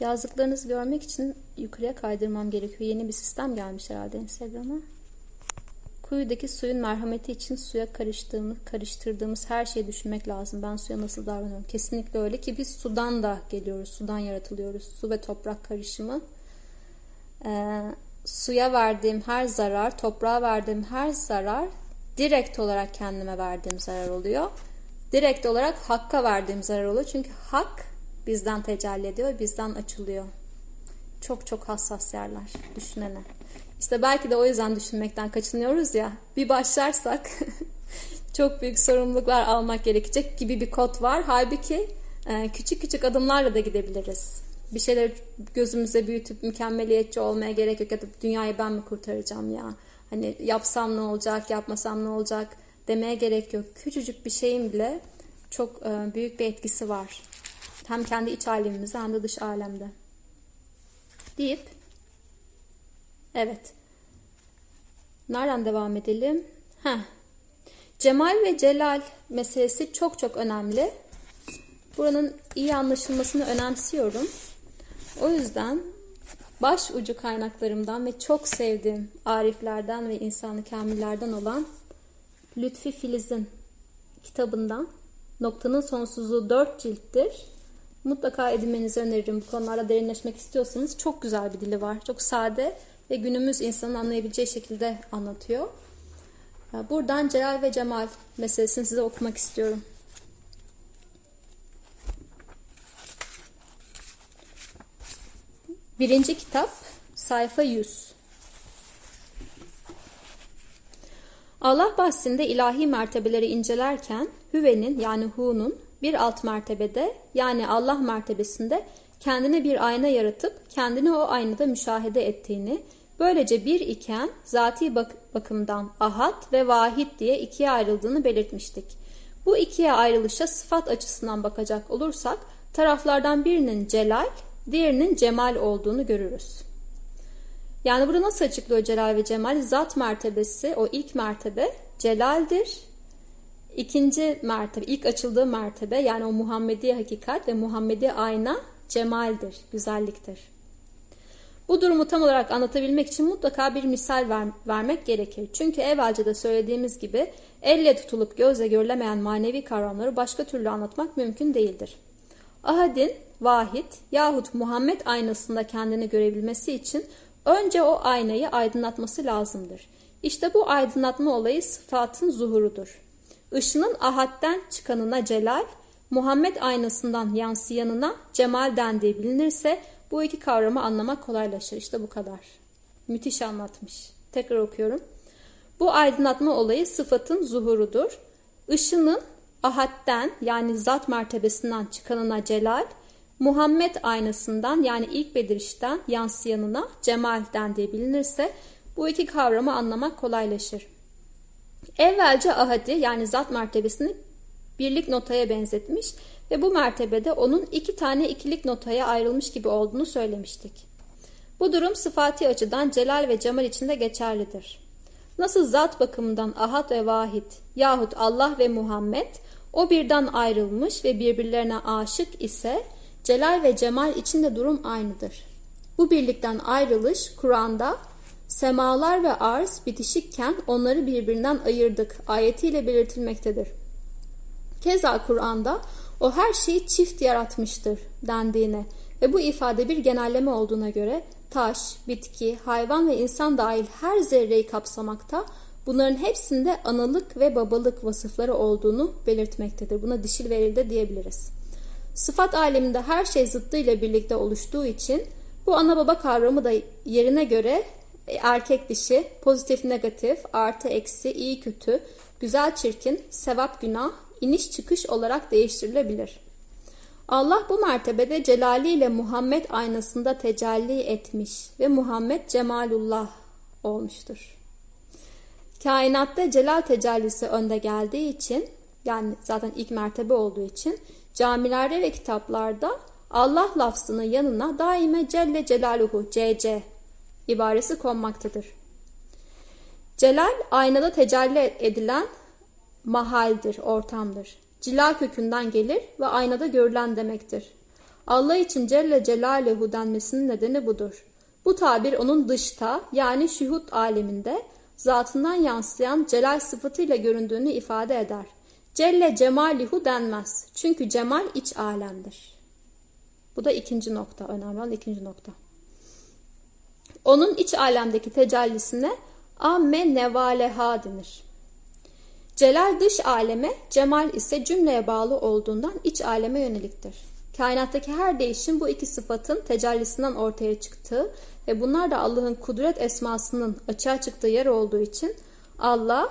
Yazdıklarınızı görmek için yukarıya kaydırmam gerekiyor. Yeni bir sistem gelmiş herhalde Instagram'a. Kuyudaki suyun merhameti için suya karıştığımız, karıştırdığımız her şeyi düşünmek lazım. Ben suya nasıl davranıyorum? Kesinlikle öyle ki biz sudan da geliyoruz. Sudan yaratılıyoruz. Su ve toprak karışımı. Ee, suya verdiğim her zarar, toprağa verdiğim her zarar direkt olarak kendime verdiğim zarar oluyor. Direkt olarak hakka verdiğim zarar oluyor. Çünkü hak bizden tecelli ediyor, bizden açılıyor. Çok çok hassas yerler düşünene. İşte belki de o yüzden düşünmekten kaçınıyoruz ya. Bir başlarsak çok büyük sorumluluklar almak gerekecek gibi bir kod var. Halbuki e, küçük küçük adımlarla da gidebiliriz. Bir şeyler gözümüze büyütüp mükemmeliyetçi olmaya gerek yok ya da dünyayı ben mi kurtaracağım ya? Hani yapsam ne olacak, yapmasam ne olacak demeye gerek yok. Küçücük bir şeyin bile çok e, büyük bir etkisi var. Hem kendi iç alemimizde hem de dış alemde. Deyip Evet. Nereden devam edelim? Heh. Cemal ve Celal meselesi çok çok önemli. Buranın iyi anlaşılmasını önemsiyorum. O yüzden baş ucu kaynaklarımdan ve çok sevdiğim ariflerden ve insanı kamillerden olan Lütfi Filiz'in kitabından Noktanın Sonsuzluğu 4 cilttir. Mutlaka edinmenizi öneririm. Bu konularda derinleşmek istiyorsanız çok güzel bir dili var. Çok sade ve günümüz insanın anlayabileceği şekilde anlatıyor. Buradan Celal ve Cemal meselesini size okumak istiyorum. Birinci kitap sayfa 100 Allah bahsinde ilahi mertebeleri incelerken Hüve'nin yani Hu'nun bir alt mertebede yani Allah mertebesinde kendine bir ayna yaratıp kendini o aynada müşahede ettiğini, böylece bir iken zati bak bakımdan ahad ve vahid diye ikiye ayrıldığını belirtmiştik. Bu ikiye ayrılışa sıfat açısından bakacak olursak taraflardan birinin celal, diğerinin cemal olduğunu görürüz. Yani burada nasıl açıklıyor celal ve cemal? Zat mertebesi, o ilk mertebe celaldir. İkinci mertebe, ilk açıldığı mertebe yani o Muhammedi hakikat ve Muhammedi ayna cemaldir, güzelliktir. Bu durumu tam olarak anlatabilmek için mutlaka bir misal ver, vermek gerekir. Çünkü evvelce de söylediğimiz gibi elle tutulup gözle görülemeyen manevi kavramları başka türlü anlatmak mümkün değildir. Ahadin, vahid yahut Muhammed aynasında kendini görebilmesi için önce o aynayı aydınlatması lazımdır. İşte bu aydınlatma olayı sıfatın zuhurudur. Işının ahadden çıkanına celal, Muhammed aynasından yansıyanına cemal dendiği bilinirse bu iki kavramı anlamak kolaylaşır. İşte bu kadar. Müthiş anlatmış. Tekrar okuyorum. Bu aydınlatma olayı sıfatın zuhurudur. Işının ahadden yani zat mertebesinden çıkanına celal, Muhammed aynasından yani ilk bedirişten yansıyanına cemal dendiği bilinirse bu iki kavramı anlamak kolaylaşır. Evvelce ahadi yani zat mertebesini birlik notaya benzetmiş ve bu mertebede onun iki tane ikilik notaya ayrılmış gibi olduğunu söylemiştik. Bu durum sıfati açıdan celal ve cemal içinde geçerlidir. Nasıl zat bakımından ahad ve vahid yahut Allah ve Muhammed o birden ayrılmış ve birbirlerine aşık ise celal ve cemal içinde durum aynıdır. Bu birlikten ayrılış Kur'an'da semalar ve arz bitişikken onları birbirinden ayırdık ayetiyle belirtilmektedir. Keza Kur'an'da o her şeyi çift yaratmıştır dendiğine ve bu ifade bir genelleme olduğuna göre taş, bitki, hayvan ve insan dahil her zerreyi kapsamakta bunların hepsinde analık ve babalık vasıfları olduğunu belirtmektedir. Buna dişil verildi diyebiliriz. Sıfat aleminde her şey zıttıyla birlikte oluştuğu için bu ana baba kavramı da yerine göre erkek dişi, pozitif negatif, artı eksi, iyi kötü, güzel çirkin, sevap günah, iniş çıkış olarak değiştirilebilir. Allah bu mertebede celaliyle Muhammed aynasında tecelli etmiş ve Muhammed cemalullah olmuştur. Kainatta celal tecellisi önde geldiği için yani zaten ilk mertebe olduğu için camilerde ve kitaplarda Allah lafzının yanına daime Celle Celaluhu CC ibaresi konmaktadır. Celal aynada tecelli edilen mahaldir, ortamdır. Cila kökünden gelir ve aynada görülen demektir. Allah için Celle Celaluhu denmesinin nedeni budur. Bu tabir onun dışta yani şuhut aleminde zatından yansıyan celal sıfatıyla göründüğünü ifade eder. Celle Cemalihu denmez. Çünkü cemal iç alemdir. Bu da ikinci nokta. Önemli olan ikinci nokta. Onun iç alemdeki tecellisine amme nevaleha denir. Celal dış aleme, cemal ise cümleye bağlı olduğundan iç aleme yöneliktir. Kainattaki her değişim bu iki sıfatın tecellisinden ortaya çıktığı ve bunlar da Allah'ın kudret esmasının açığa çıktığı yer olduğu için Allah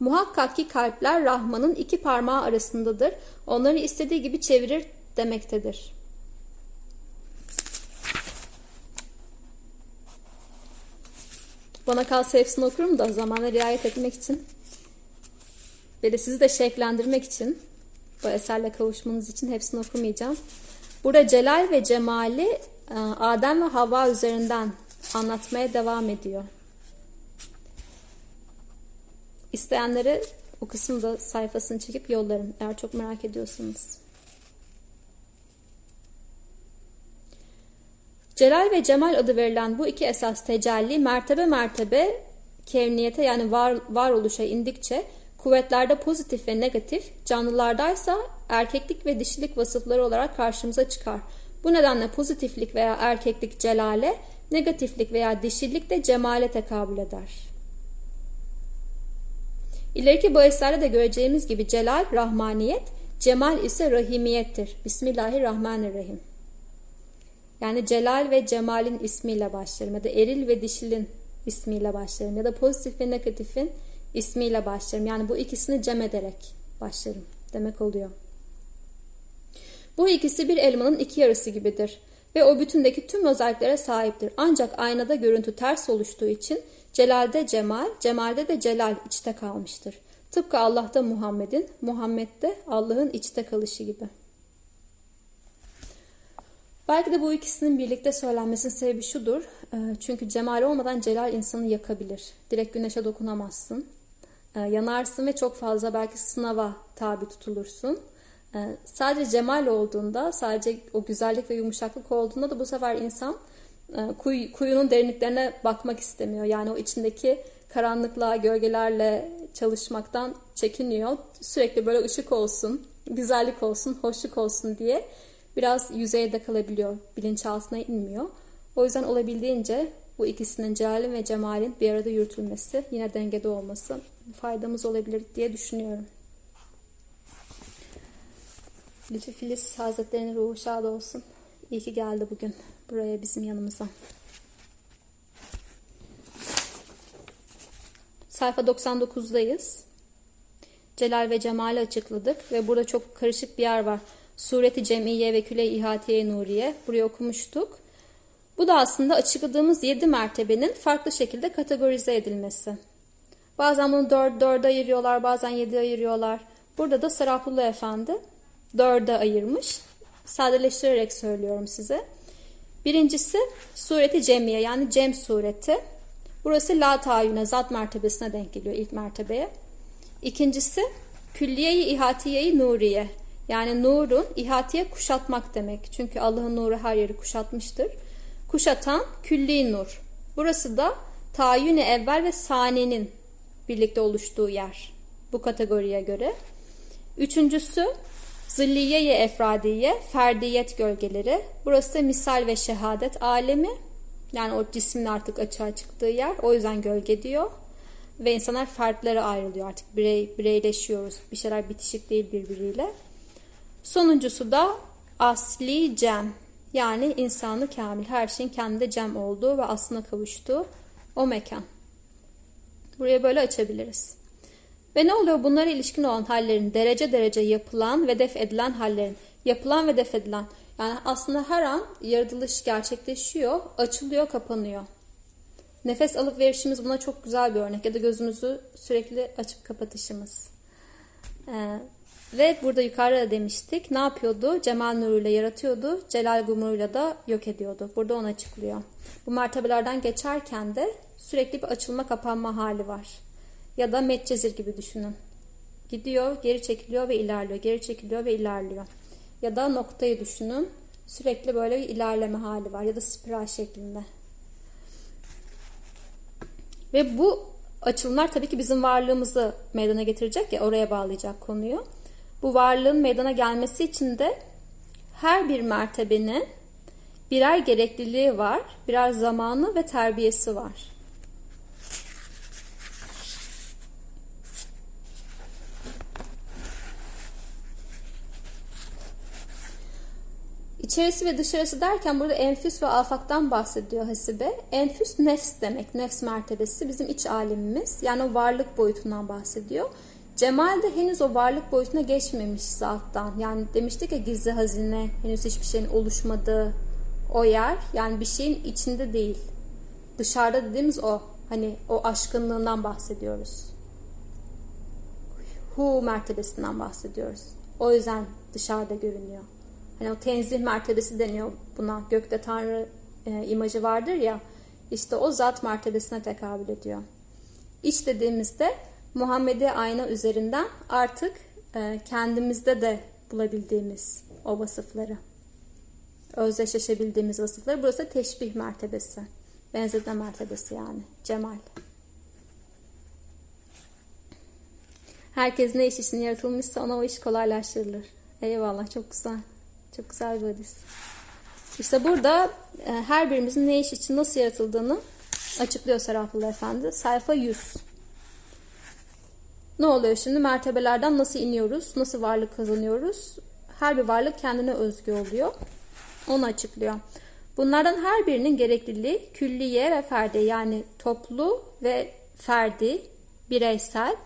muhakkak ki kalpler Rahman'ın iki parmağı arasındadır. Onları istediği gibi çevirir demektedir. Bana kalsa hepsini okurum da zamana riayet etmek için ve de sizi de şevklendirmek için bu eserle kavuşmanız için hepsini okumayacağım. Burada Celal ve Cemali e, Adem ve Havva üzerinden anlatmaya devam ediyor. İsteyenlere o kısmı da sayfasını çekip yollarım eğer çok merak ediyorsanız. Celal ve Cemal adı verilen bu iki esas tecelli mertebe mertebe kevniyete yani var, varoluşa indikçe kuvvetlerde pozitif ve negatif, canlılardaysa erkeklik ve dişilik vasıfları olarak karşımıza çıkar. Bu nedenle pozitiflik veya erkeklik celale, negatiflik veya dişilik de cemale tekabül eder. İleriki bahislerde de göreceğimiz gibi celal rahmaniyet, cemal ise rahimiyettir. Bismillahirrahmanirrahim. Yani celal ve cemalin ismiyle başlarım ya da eril ve dişilin ismiyle başlarım ya da pozitif ve negatifin ismiyle başlarım. Yani bu ikisini cem ederek başlarım demek oluyor. Bu ikisi bir elmanın iki yarısı gibidir ve o bütündeki tüm özelliklere sahiptir. Ancak aynada görüntü ters oluştuğu için celalde cemal, cemalde de celal içte kalmıştır. Tıpkı Allah'ta Muhammed'in, Muhammed'de Allah'ın içte kalışı gibi. Belki de bu ikisinin birlikte söylenmesinin sebebi şudur. Ee, çünkü cemal olmadan celal insanı yakabilir. Direkt güneşe dokunamazsın. Ee, yanarsın ve çok fazla belki sınava tabi tutulursun. Ee, sadece cemal olduğunda, sadece o güzellik ve yumuşaklık olduğunda da bu sefer insan e, kuyunun derinliklerine bakmak istemiyor. Yani o içindeki karanlıkla, gölgelerle çalışmaktan çekiniyor. Sürekli böyle ışık olsun, güzellik olsun, hoşluk olsun diye biraz yüzeyde kalabiliyor. Bilinçaltına inmiyor. O yüzden olabildiğince bu ikisinin celalin ve cemalin bir arada yürütülmesi, yine dengede olması faydamız olabilir diye düşünüyorum. Lütfü Filiz Hazretleri'nin ruhu şad olsun. İyi ki geldi bugün buraya bizim yanımıza. Sayfa 99'dayız. Celal ve Cemal'i açıkladık ve burada çok karışık bir yer var. Sureti Cemiye ve Küle İhatiye Nuriye. Burayı okumuştuk. Bu da aslında açıkladığımız 7 mertebenin farklı şekilde kategorize edilmesi. Bazen bunu 4, 4'e ayırıyorlar, bazen 7'ye ayırıyorlar. Burada da Serapullah Efendi 4'e ayırmış. Sadeleştirerek söylüyorum size. Birincisi sureti cemiye yani cem sureti. Burası la tayyüne zat mertebesine denk geliyor ilk mertebeye. İkincisi külliye-i ihatiye nuriye yani nurun ihatiye kuşatmak demek. Çünkü Allah'ın nuru her yeri kuşatmıştır. Kuşatan külli nur. Burası da tayyüne evvel ve saniyenin birlikte oluştuğu yer. Bu kategoriye göre. Üçüncüsü zilliye-i efradiye, ferdiyet gölgeleri. Burası da misal ve şehadet alemi. Yani o cismin artık açığa çıktığı yer. O yüzden gölge diyor. Ve insanlar fertlere ayrılıyor artık. Birey, bireyleşiyoruz. Bir şeyler bitişik değil birbiriyle. Sonuncusu da asli cem. Yani insanı kamil. Her şeyin kendinde cem olduğu ve aslına kavuştuğu o mekan. Buraya böyle açabiliriz. Ve ne oluyor? Bunlara ilişkin olan hallerin derece derece yapılan ve def edilen hallerin yapılan ve def edilen yani aslında her an yaratılış gerçekleşiyor, açılıyor, kapanıyor. Nefes alıp verişimiz buna çok güzel bir örnek ya da gözümüzü sürekli açıp kapatışımız. Ee, ve burada yukarıda demiştik ne yapıyordu? Cemal nuruyla yaratıyordu, celal gumuruyla da yok ediyordu. Burada onu açıklıyor. Bu mertebelerden geçerken de sürekli bir açılma kapanma hali var. Ya da metcezir gibi düşünün. Gidiyor, geri çekiliyor ve ilerliyor, geri çekiliyor ve ilerliyor. ya da noktayı düşünün. Sürekli böyle bir ilerleme hali var ya da spiral şeklinde. Ve bu açılımlar tabii ki bizim varlığımızı meydana getirecek ya oraya bağlayacak konuyu. Bu varlığın meydana gelmesi için de her bir mertebenin birer gerekliliği var, birer zamanı ve terbiyesi var. İçerisi ve dışarısı derken burada enfüs ve afaktan bahsediyor Hasibe. Enfüs nefs demek, nefs mertebesi bizim iç alemimiz. Yani o varlık boyutundan bahsediyor. Cemal de henüz o varlık boyutuna geçmemiş zattan. Yani demiştik ya gizli hazine, henüz hiçbir şeyin oluşmadığı o yer. Yani bir şeyin içinde değil. Dışarıda dediğimiz o. Hani o aşkınlığından bahsediyoruz. Hu mertebesinden bahsediyoruz. O yüzden dışarıda görünüyor. Hani o tenzih mertebesi deniyor buna. Gökte Tanrı e, imajı vardır ya. İşte o zat mertebesine tekabül ediyor. İç dediğimizde Muhammed'e ayna üzerinden artık e, kendimizde de bulabildiğimiz o vasıfları. Özdeşleşebildiğimiz vasıfları. Burası teşbih mertebesi. Benzetme mertebesi yani. Cemal. Herkes ne iş için yaratılmışsa ona o iş kolaylaştırılır. Eyvallah çok güzel. Çok güzel bir hadis. İşte burada e, her birimizin ne iş için nasıl yaratıldığını açıklıyor Serafullah Efendi. Sayfa 100. Ne oluyor şimdi? Mertebelerden nasıl iniyoruz? Nasıl varlık kazanıyoruz? Her bir varlık kendine özgü oluyor. Onu açıklıyor. Bunlardan her birinin gerekliliği külliye ve ferdi yani toplu ve ferdi, bireysel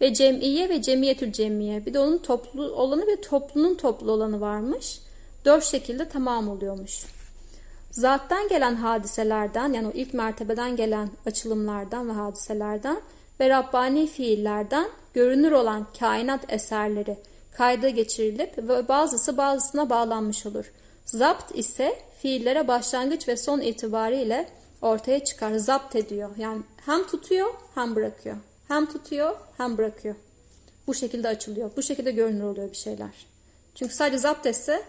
ve cemiye ve cemiyetül cemiye. Bir de onun toplu olanı ve toplunun toplu olanı varmış. Dört şekilde tamam oluyormuş. Zattan gelen hadiselerden yani o ilk mertebeden gelen açılımlardan ve hadiselerden ve Rabbani fiillerden görünür olan kainat eserleri kayda geçirilip ve bazısı bazısına bağlanmış olur. Zapt ise fiillere başlangıç ve son itibariyle ortaya çıkar. Zapt ediyor. Yani hem tutuyor hem bırakıyor. Hem tutuyor hem bırakıyor. Bu şekilde açılıyor. Bu şekilde görünür oluyor bir şeyler. Çünkü sadece zapt etse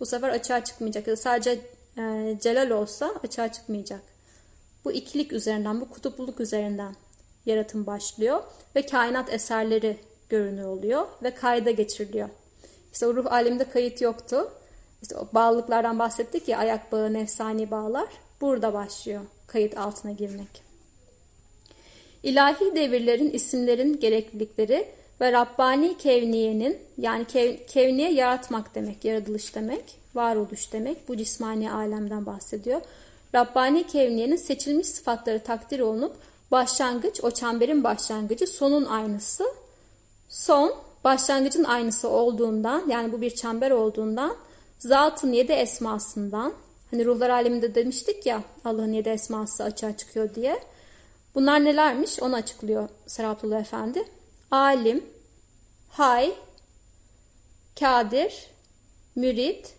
bu sefer açığa çıkmayacak. Ya da sadece e, celal olsa açığa çıkmayacak. Bu ikilik üzerinden, bu kutupluluk üzerinden yaratım başlıyor ve kainat eserleri görünür oluyor ve kayda geçiriliyor. İşte o ruh aleminde kayıt yoktu. İşte o bağlılıklardan bahsettik ya ayak bağı, nefsani bağlar. Burada başlıyor kayıt altına girmek. İlahi devirlerin isimlerin gereklilikleri ve Rabbani kevniyenin yani kev, kevniye yaratmak demek, yaratılış demek, varoluş demek. Bu cismani alemden bahsediyor. Rabbani kevniyenin seçilmiş sıfatları takdir olunup başlangıç, o çemberin başlangıcı sonun aynısı. Son başlangıcın aynısı olduğundan yani bu bir çember olduğundan zatın yedi esmasından hani ruhlar aleminde demiştik ya Allah'ın yedi esması açığa çıkıyor diye. Bunlar nelermiş onu açıklıyor Serapullah Efendi. Alim, hay, kadir, mürit,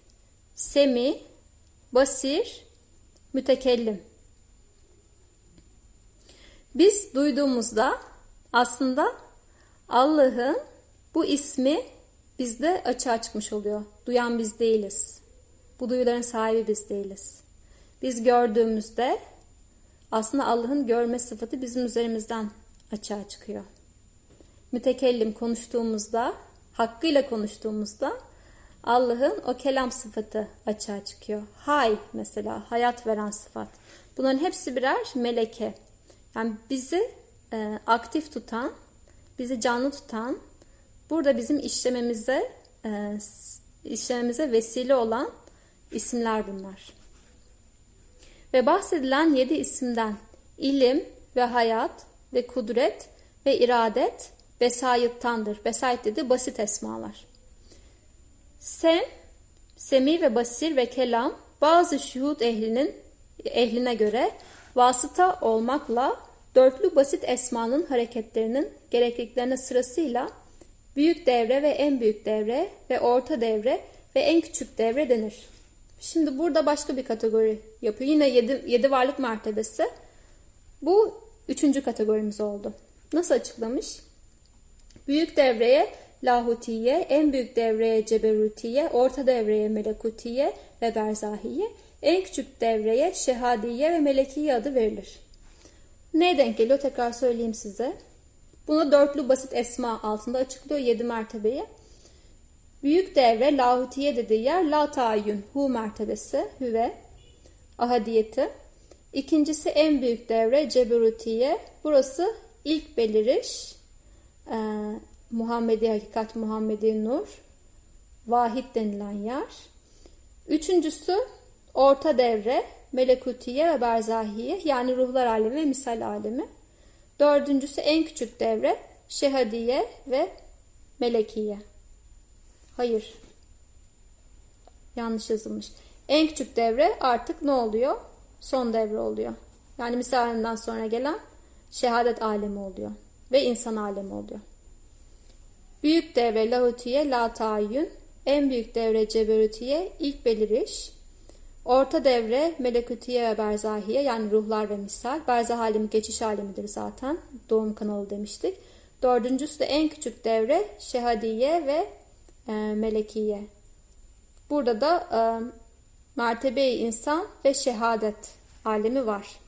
semi, basir, mütekellim. Biz duyduğumuzda aslında Allah'ın bu ismi bizde açığa çıkmış oluyor. Duyan biz değiliz. Bu duyuların sahibi biz değiliz. Biz gördüğümüzde aslında Allah'ın görme sıfatı bizim üzerimizden açığa çıkıyor. Mütekellim konuştuğumuzda, hakkıyla konuştuğumuzda Allah'ın o kelam sıfatı açığa çıkıyor. Hay mesela hayat veren sıfat. Bunların hepsi birer meleke. Yani bizi e, aktif tutan, bizi canlı tutan, burada bizim işlememize e, işlememize vesile olan isimler bunlar. Ve bahsedilen yedi isimden ilim ve hayat ve kudret ve iradet vesayettandır. Vesayet dedi basit esmalar. Sem, semi ve basir ve kelam bazı şuhud ehlinin ehline göre vasıta olmakla dörtlü basit esmanın hareketlerinin gerekliliklerine sırasıyla büyük devre ve en büyük devre ve orta devre ve en küçük devre denir. Şimdi burada başka bir kategori yapıyor. Yine yedi, yedi varlık mertebesi. Bu üçüncü kategorimiz oldu. Nasıl açıklamış? Büyük devreye lahutiye, en büyük devreye ceberutiye, orta devreye melekutiye ve berzahiye, en küçük devreye şehadiye ve melekiye adı verilir. Ne denk geliyor tekrar söyleyeyim size. Buna dörtlü basit esma altında açıklıyor yedi mertebeyi. Büyük devre lahutiye dediği yer la tayyün hu mertebesi hüve ahadiyeti. İkincisi en büyük devre ceberutiye. Burası ilk beliriş e, Muhammedi hakikat Muhammedi nur vahid denilen yer. Üçüncüsü orta devre melekutiye ve berzahiye yani ruhlar alemi ve misal alemi. Dördüncüsü en küçük devre şehadiye ve melekiye. Hayır. Yanlış yazılmış. En küçük devre artık ne oluyor? Son devre oluyor. Yani misalinden sonra gelen şehadet alemi oluyor. Ve insan alemi oluyor. Büyük devre lahutiye la tayyün. En büyük devre ceberutiye ilk beliriş. Orta devre melekutiye ve berzahiye yani ruhlar ve misal. Berzah alemi geçiş alemidir zaten. Doğum kanalı demiştik. Dördüncüsü de en küçük devre şehadiye ve e, melekiye. Burada da e, mertebe insan ve şehadet alemi var.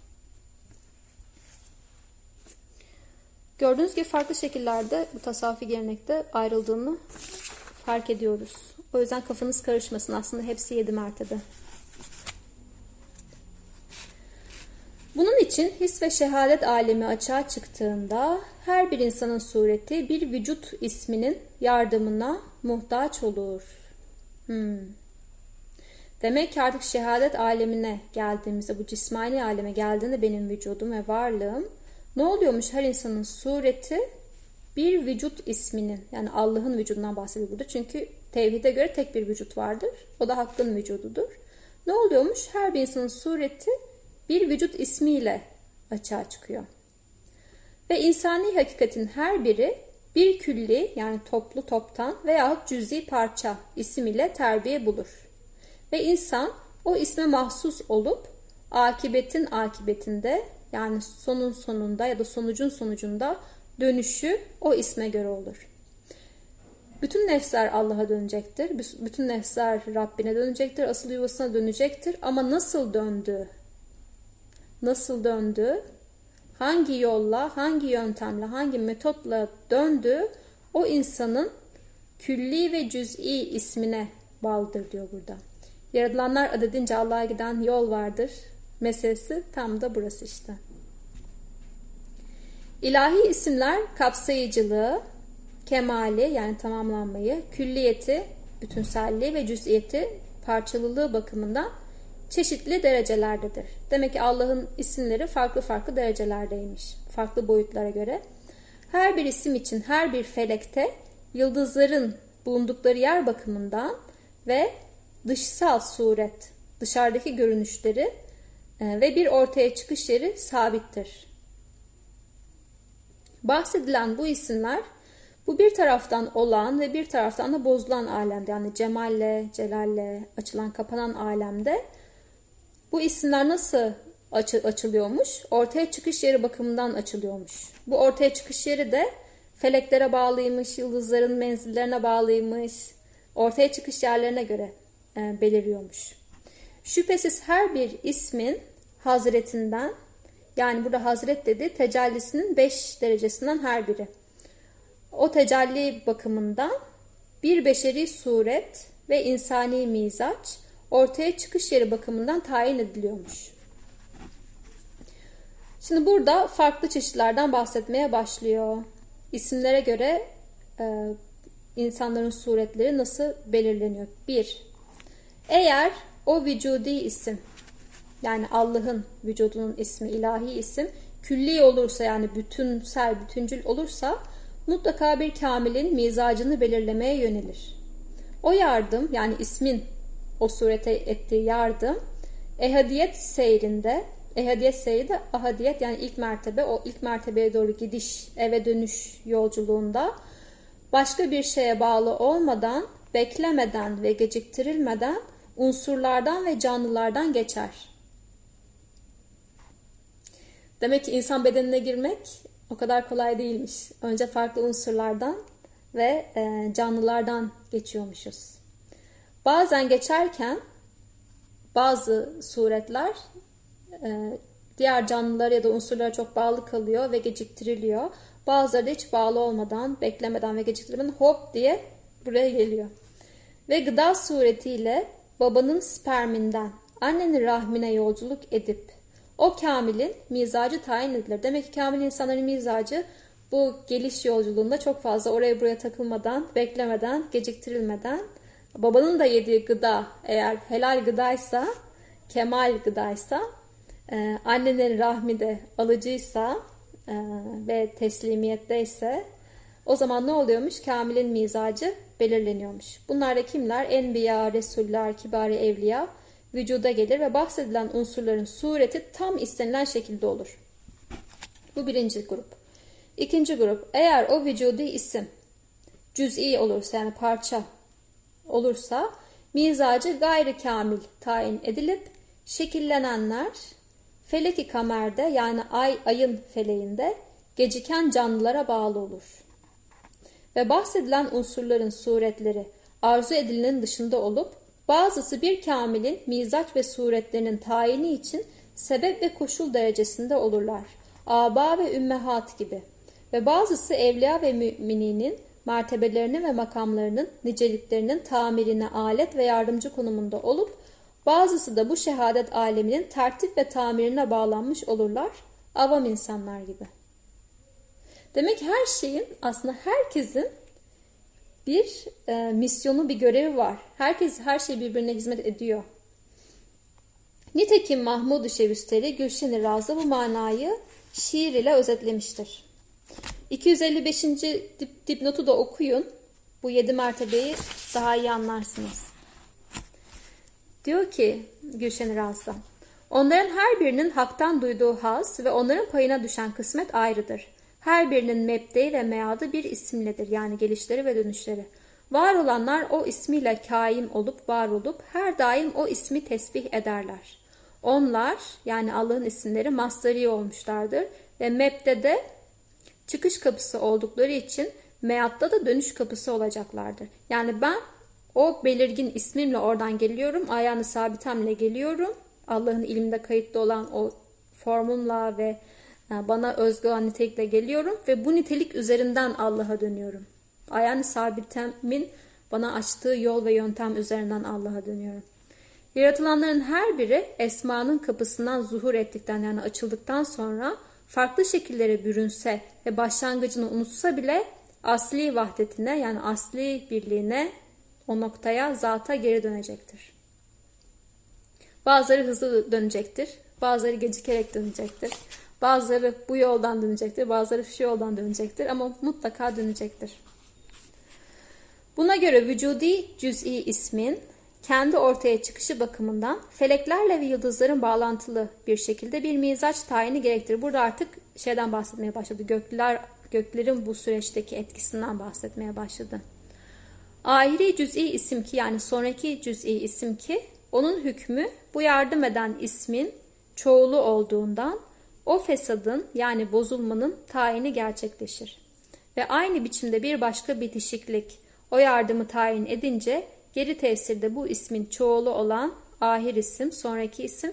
Gördüğünüz gibi farklı şekillerde bu tasavvufi gelenekte ayrıldığını fark ediyoruz. O yüzden kafanız karışmasın. Aslında hepsi yedi mertebe. Bunun için his ve şehadet alemi açığa çıktığında her bir insanın sureti bir vücut isminin yardımına muhtaç olur. Hmm. Demek ki artık şehadet alemine geldiğimizde, bu cismani aleme geldiğinde benim vücudum ve varlığım ne oluyormuş her insanın sureti bir vücut isminin yani Allah'ın vücudundan bahsediyor burada. Çünkü tevhide göre tek bir vücut vardır. O da hakkın vücududur. Ne oluyormuş? Her bir insanın sureti bir vücut ismiyle açığa çıkıyor. Ve insani hakikatin her biri bir külli yani toplu toptan veya cüzi parça isim ile terbiye bulur. Ve insan o isme mahsus olup akibetin akibetinde yani sonun sonunda ya da sonucun sonucunda dönüşü o isme göre olur. Bütün nefsler Allah'a dönecektir. Bütün nefsler Rabbine dönecektir. Asıl yuvasına dönecektir. Ama nasıl döndü? Nasıl döndü? Hangi yolla, hangi yöntemle, hangi metotla döndü? O insanın külli ve cüz'i ismine bağlıdır diyor burada. Yaratılanlar adedince Allah'a giden yol vardır meselesi tam da burası işte. İlahi isimler kapsayıcılığı, kemali yani tamamlanmayı, külliyeti, bütünselliği ve cüz'iyeti, parçalılığı bakımından çeşitli derecelerdedir. Demek ki Allah'ın isimleri farklı farklı derecelerdeymiş. Farklı boyutlara göre. Her bir isim için her bir felekte yıldızların bulundukları yer bakımından ve dışsal suret, dışarıdaki görünüşleri e, ve bir ortaya çıkış yeri sabittir. Bahsedilen bu isimler bu bir taraftan olan ve bir taraftan da bozulan alemde yani cemalle, celalle açılan kapanan alemde bu isimler nasıl açı, açılıyormuş? Ortaya çıkış yeri bakımından açılıyormuş. Bu ortaya çıkış yeri de feleklere bağlıymış, yıldızların menzillerine bağlıymış, ortaya çıkış yerlerine göre e, beliriyormuş. Şüphesiz her bir ismin hazretinden yani burada hazret dedi tecellisinin 5 derecesinden her biri. O tecelli bakımından bir beşeri suret ve insani mizaç ortaya çıkış yeri bakımından tayin ediliyormuş. Şimdi burada farklı çeşitlerden bahsetmeye başlıyor. İsimlere göre e, insanların suretleri nasıl belirleniyor? Bir, eğer o vücudi isim yani Allah'ın vücudunun ismi, ilahi isim külli olursa yani bütünsel, bütüncül olursa mutlaka bir kamilin mizacını belirlemeye yönelir. O yardım yani ismin o surete ettiği yardım ehadiyet seyrinde ehadiyet seyri de ahadiyet yani ilk mertebe o ilk mertebeye doğru gidiş eve dönüş yolculuğunda başka bir şeye bağlı olmadan beklemeden ve geciktirilmeden unsurlardan ve canlılardan geçer. Demek ki insan bedenine girmek o kadar kolay değilmiş. Önce farklı unsurlardan ve e, canlılardan geçiyormuşuz. Bazen geçerken bazı suretler e, diğer canlılara ya da unsurlara çok bağlı kalıyor ve geciktiriliyor. Bazıları da hiç bağlı olmadan, beklemeden ve geciktirmeden hop diye buraya geliyor. Ve gıda suretiyle babanın sperminden annenin rahmine yolculuk edip o kamilin mizacı tayin edilir. Demek ki kamil insanların mizacı bu geliş yolculuğunda çok fazla oraya buraya takılmadan, beklemeden, geciktirilmeden babanın da yediği gıda eğer helal gıdaysa, kemal gıdaysa, e, annenin rahmi de alıcıysa e, ve teslimiyetteyse o zaman ne oluyormuş? Kamil'in mizacı belirleniyormuş. Bunlar da kimler? Enbiya, Resuller, Kibari Evliya vücuda gelir ve bahsedilen unsurların sureti tam istenilen şekilde olur. Bu birinci grup. İkinci grup, eğer o vücudi isim cüz'i olursa yani parça olursa mizacı gayri kamil tayin edilip şekillenenler feleki kamerde yani ay ayın feleğinde geciken canlılara bağlı olur. Ve bahsedilen unsurların suretleri arzu edilenin dışında olup bazısı bir kamilin mizaç ve suretlerinin tayini için sebep ve koşul derecesinde olurlar. Aba ve ümmehat gibi. Ve bazısı evliya ve mümininin mertebelerinin ve makamlarının niceliklerinin tamirine alet ve yardımcı konumunda olup bazısı da bu şehadet aleminin tertip ve tamirine bağlanmış olurlar avam insanlar gibi. Demek her şeyin aslında herkesin bir e, misyonu, bir görevi var. Herkes her şey birbirine hizmet ediyor. Nitekim Mahmud-u Şevüsteri Gülşen-i Raz'da bu manayı şiir ile özetlemiştir. 255. Dip, dipnotu da okuyun. Bu yedi mertebeyi daha iyi anlarsınız. Diyor ki Gülşen Raz'da. Onların her birinin haktan duyduğu haz ve onların payına düşen kısmet ayrıdır. Her birinin mebdeyi ve meadı bir isimledir yani gelişleri ve dönüşleri. Var olanlar o ismiyle kaim olup var olup her daim o ismi tesbih ederler. Onlar yani Allah'ın isimleri mastarı olmuşlardır ve mebdede çıkış kapısı oldukları için meatta da dönüş kapısı olacaklardır. Yani ben o belirgin ismimle oradan geliyorum. Ayağını sabitemle geliyorum. Allah'ın ilimde kayıtlı olan o formumla ve e, bana özgü olan nitelikle geliyorum ve bu nitelik üzerinden Allah'a dönüyorum. Ayağını sabitemin bana açtığı yol ve yöntem üzerinden Allah'a dönüyorum. Yaratılanların her biri esmanın kapısından zuhur ettikten yani açıldıktan sonra farklı şekillere bürünse ve başlangıcını unutsa bile asli vahdetine yani asli birliğine o noktaya zata geri dönecektir. Bazıları hızlı dönecektir. Bazıları gecikerek dönecektir. Bazıları bu yoldan dönecektir. Bazıları şu yoldan dönecektir. Ama mutlaka dönecektir. Buna göre vücudi cüz'i ismin kendi ortaya çıkışı bakımından feleklerle ve yıldızların bağlantılı bir şekilde bir mizaç tayini gerektirir. Burada artık şeyden bahsetmeye başladı. Gökler, göklerin bu süreçteki etkisinden bahsetmeye başladı. Ahiri cüz'i isim ki yani sonraki cüz'i isim ki onun hükmü bu yardım eden ismin çoğulu olduğundan o fesadın yani bozulmanın tayini gerçekleşir. Ve aynı biçimde bir başka bitişiklik o yardımı tayin edince geri tesirde bu ismin çoğulu olan ahir isim, sonraki isim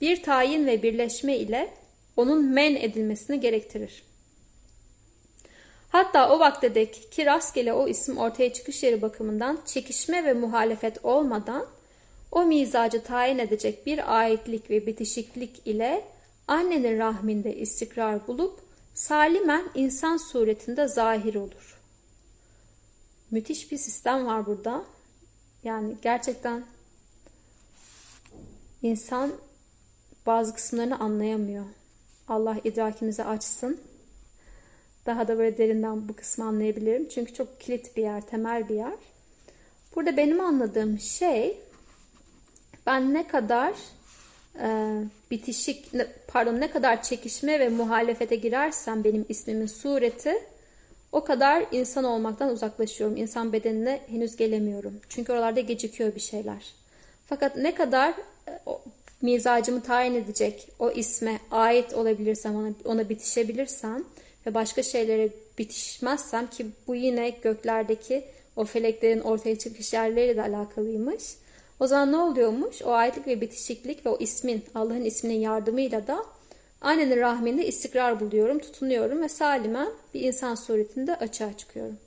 bir tayin ve birleşme ile onun men edilmesini gerektirir. Hatta o vaktedeki ki rastgele o isim ortaya çıkış yeri bakımından çekişme ve muhalefet olmadan o mizacı tayin edecek bir aitlik ve bitişiklik ile annenin rahminde istikrar bulup salimen insan suretinde zahir olur. Müthiş bir sistem var burada. Yani gerçekten insan bazı kısımlarını anlayamıyor. Allah idrakimizi açsın. Daha da böyle derinden bu kısmı anlayabilirim. Çünkü çok kilit bir yer, temel bir yer. Burada benim anladığım şey ben ne kadar e, bitişik, pardon ne kadar çekişme ve muhalefete girersem benim ismimin sureti o kadar insan olmaktan uzaklaşıyorum. İnsan bedenine henüz gelemiyorum. Çünkü oralarda gecikiyor bir şeyler. Fakat ne kadar e, o, mizacımı tayin edecek o isme ait olabilirsem, ona, ona bitişebilirsem ve başka şeylere bitişmezsem ki bu yine göklerdeki o feleklerin ortaya çıkış yerleriyle alakalıymış. O zaman ne oluyormuş? O aitlik ve bitişiklik ve o ismin, Allah'ın isminin yardımıyla da annenin rahminde istikrar buluyorum, tutunuyorum ve salimen bir insan suretinde açığa çıkıyorum.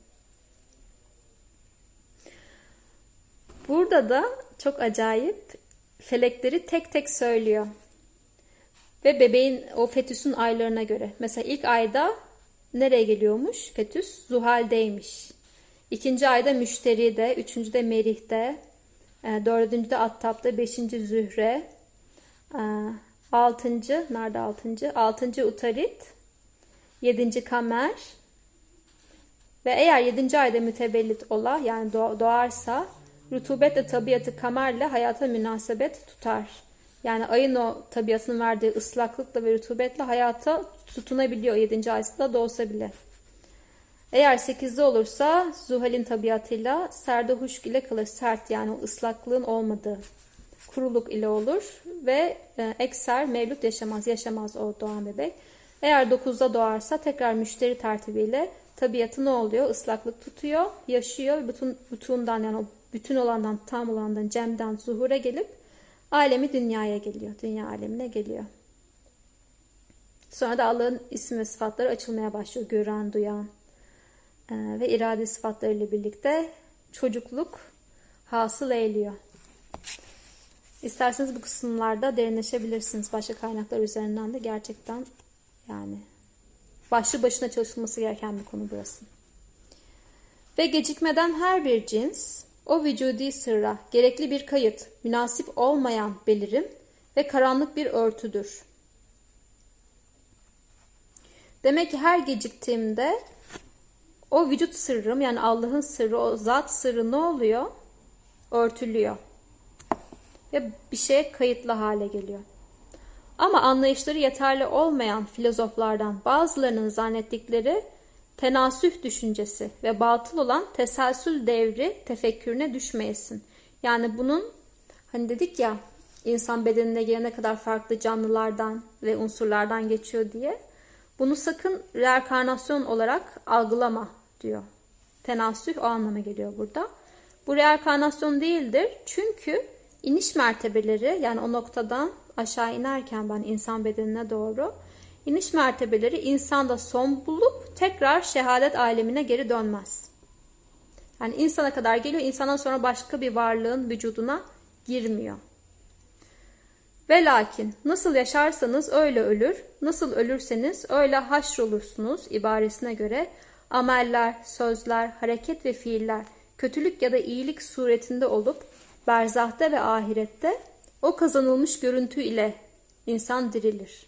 Burada da çok acayip felekleri tek tek söylüyor. Ve bebeğin o fetüsün aylarına göre. Mesela ilk ayda nereye geliyormuş? Fetüs Zuhal'deymiş. İkinci ayda Müşteri'de, üçüncüde Merih'te, e, dördüncüde Attap'ta, beşinci Zühre, e, altıncı, nerede altıncı? Altıncı Utarit, yedinci Kamer ve eğer yedinci ayda mütevellit ola yani doğarsa rutubetle tabiatı kamerle hayata münasebet tutar. Yani ayın o tabiatının verdiği ıslaklıkla ve rutubetle hayata tutunabiliyor 7. ayda da olsa bile. Eğer 8'de olursa Zuhal'in tabiatıyla serde huşk ile kalır. Sert yani ıslaklığın olmadığı kuruluk ile olur ve e, ekser mevlüt yaşamaz. Yaşamaz o doğan bebek. Eğer 9'da doğarsa tekrar müşteri tertibiyle tabiatı ne oluyor? Islaklık tutuyor, yaşıyor. Bütün, bütünden yani o bütün olandan, tam olandan, cemden zuhura gelip alemi dünyaya geliyor. Dünya alemine geliyor. Sonra da Allah'ın isim ve sıfatları açılmaya başlıyor. Gören, duyan e, ve irade sıfatlarıyla birlikte çocukluk hasıl eğiliyor. İsterseniz bu kısımlarda derinleşebilirsiniz. Başka kaynaklar üzerinden de gerçekten yani başlı başına çalışılması gereken bir konu burası. Ve gecikmeden her bir cins o vücudi sırra gerekli bir kayıt, münasip olmayan belirim ve karanlık bir örtüdür. Demek ki her geciktiğimde o vücut sırrım yani Allah'ın sırrı, o zat sırrı ne oluyor? Örtülüyor. Ve bir şeye kayıtlı hale geliyor. Ama anlayışları yeterli olmayan filozoflardan bazılarının zannettikleri tenasüh düşüncesi ve batıl olan teselsül devri tefekkürüne düşmeyesin. Yani bunun hani dedik ya insan bedenine gelene kadar farklı canlılardan ve unsurlardan geçiyor diye. Bunu sakın reenkarnasyon olarak algılama diyor. Tenasüh o anlama geliyor burada. Bu reenkarnasyon değildir. Çünkü iniş mertebeleri yani o noktadan aşağı inerken ben insan bedenine doğru iniş mertebeleri insanda son bulup tekrar şehadet alemine geri dönmez. Yani insana kadar geliyor, insandan sonra başka bir varlığın vücuduna girmiyor. Ve lakin nasıl yaşarsanız öyle ölür, nasıl ölürseniz öyle haşrolursunuz ibaresine göre ameller, sözler, hareket ve fiiller kötülük ya da iyilik suretinde olup berzahta ve ahirette o kazanılmış görüntü ile insan dirilir.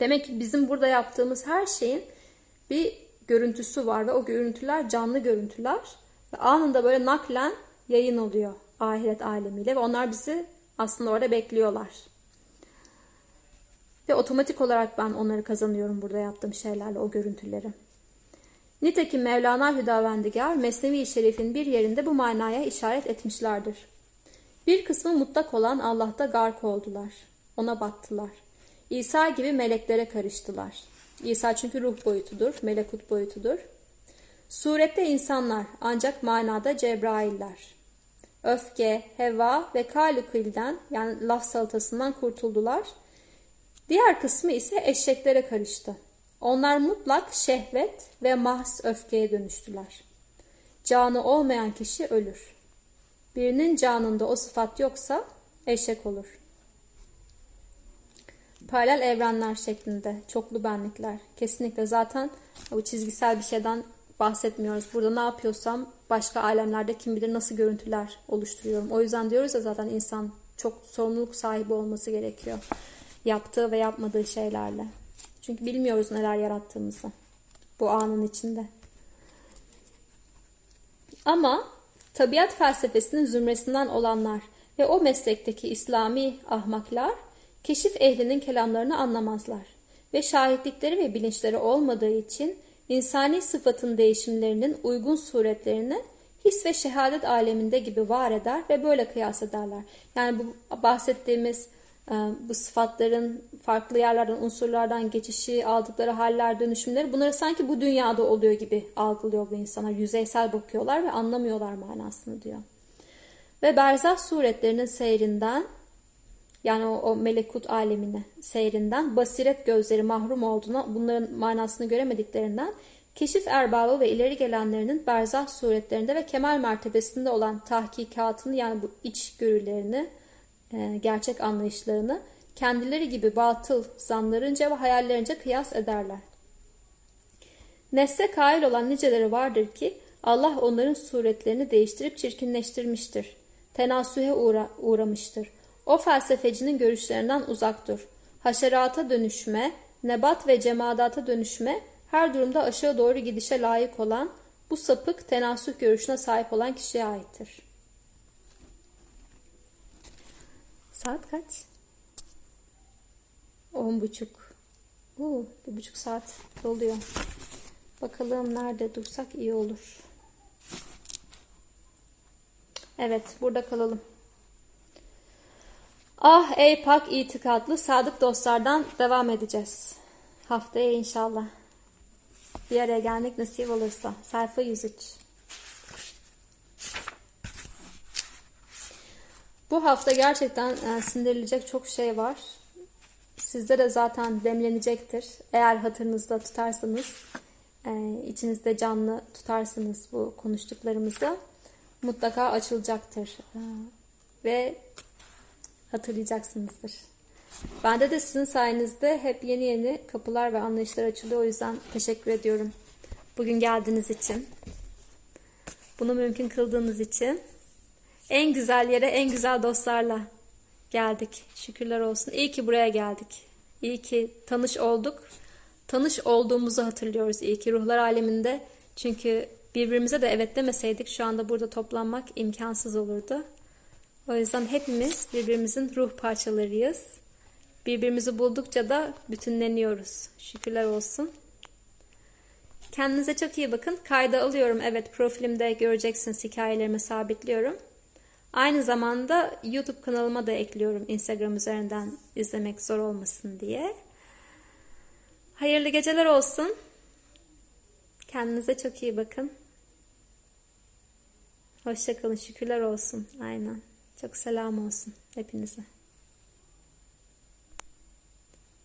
Demek ki bizim burada yaptığımız her şeyin bir görüntüsü var ve o görüntüler canlı görüntüler ve anında böyle naklen yayın oluyor ahiret alemiyle ve onlar bizi aslında orada bekliyorlar. Ve otomatik olarak ben onları kazanıyorum burada yaptığım şeylerle o görüntüleri. Nitekim Mevlana Hüdavendigar Mesnevi Şerif'in bir yerinde bu manaya işaret etmişlerdir. Bir kısmı mutlak olan Allah'ta gark oldular. Ona battılar. İsa gibi meleklere karıştılar. İsa çünkü ruh boyutudur, melekut boyutudur. Surette insanlar ancak manada Cebrailler. Öfke, heva ve kalükülden yani laf salatasından kurtuldular. Diğer kısmı ise eşeklere karıştı. Onlar mutlak şehvet ve mahs öfkeye dönüştüler. Canı olmayan kişi ölür. Birinin canında o sıfat yoksa eşek olur paralel evrenler şeklinde çoklu benlikler. Kesinlikle zaten bu çizgisel bir şeyden bahsetmiyoruz. Burada ne yapıyorsam başka alemlerde kim bilir nasıl görüntüler oluşturuyorum. O yüzden diyoruz ya zaten insan çok sorumluluk sahibi olması gerekiyor. Yaptığı ve yapmadığı şeylerle. Çünkü bilmiyoruz neler yarattığımızı bu anın içinde. Ama tabiat felsefesinin zümresinden olanlar ve o meslekteki İslami ahmaklar keşif ehlinin kelamlarını anlamazlar ve şahitlikleri ve bilinçleri olmadığı için insani sıfatın değişimlerinin uygun suretlerini his ve şehadet aleminde gibi var eder ve böyle kıyas ederler. Yani bu bahsettiğimiz bu sıfatların farklı yerlerden, unsurlardan geçişi, aldıkları haller, dönüşümleri bunları sanki bu dünyada oluyor gibi algılıyor bu insanlar. Yüzeysel bakıyorlar ve anlamıyorlar manasını diyor. Ve berzah suretlerinin seyrinden yani o, o melekut alemine seyrinden basiret gözleri mahrum olduğuna bunların manasını göremediklerinden keşif erbabı ve ileri gelenlerinin berzah suretlerinde ve kemal mertebesinde olan tahkikatını yani bu iç görülerini gerçek anlayışlarını kendileri gibi batıl zanlarınca ve hayallerince kıyas ederler. Nesle kail olan niceleri vardır ki Allah onların suretlerini değiştirip çirkinleştirmiştir. Tenasühe uğra uğramıştır. O felsefecinin görüşlerinden uzak dur. Haşerata dönüşme, nebat ve cemadata dönüşme her durumda aşağı doğru gidişe layık olan bu sapık tenasüh görüşüne sahip olan kişiye aittir. Saat kaç? On buçuk. Uu, bir buçuk saat doluyor. Bakalım nerede dursak iyi olur. Evet burada kalalım. Ah ey pak itikatlı sadık dostlardan devam edeceğiz. Haftaya inşallah. Bir araya gelmek nasip olursa. Sayfa 103. Bu hafta gerçekten e, sindirilecek çok şey var. Sizde de zaten demlenecektir. Eğer hatırınızda tutarsanız, e, içinizde canlı tutarsanız bu konuştuklarımızı mutlaka açılacaktır. E, ve hatırlayacaksınızdır. Bende de sizin sayenizde hep yeni yeni kapılar ve anlayışlar açılıyor. O yüzden teşekkür ediyorum. Bugün geldiğiniz için. Bunu mümkün kıldığınız için. En güzel yere en güzel dostlarla geldik. Şükürler olsun. İyi ki buraya geldik. İyi ki tanış olduk. Tanış olduğumuzu hatırlıyoruz. İyi ki ruhlar aleminde. Çünkü birbirimize de evet demeseydik şu anda burada toplanmak imkansız olurdu. O yüzden hepimiz birbirimizin ruh parçalarıyız. Birbirimizi buldukça da bütünleniyoruz. Şükürler olsun. Kendinize çok iyi bakın. Kayda alıyorum. Evet profilimde göreceksiniz hikayelerimi sabitliyorum. Aynı zamanda YouTube kanalıma da ekliyorum Instagram üzerinden izlemek zor olmasın diye. Hayırlı geceler olsun. Kendinize çok iyi bakın. Hoşçakalın. Şükürler olsun. Aynen. Çok selam olsun hepinize.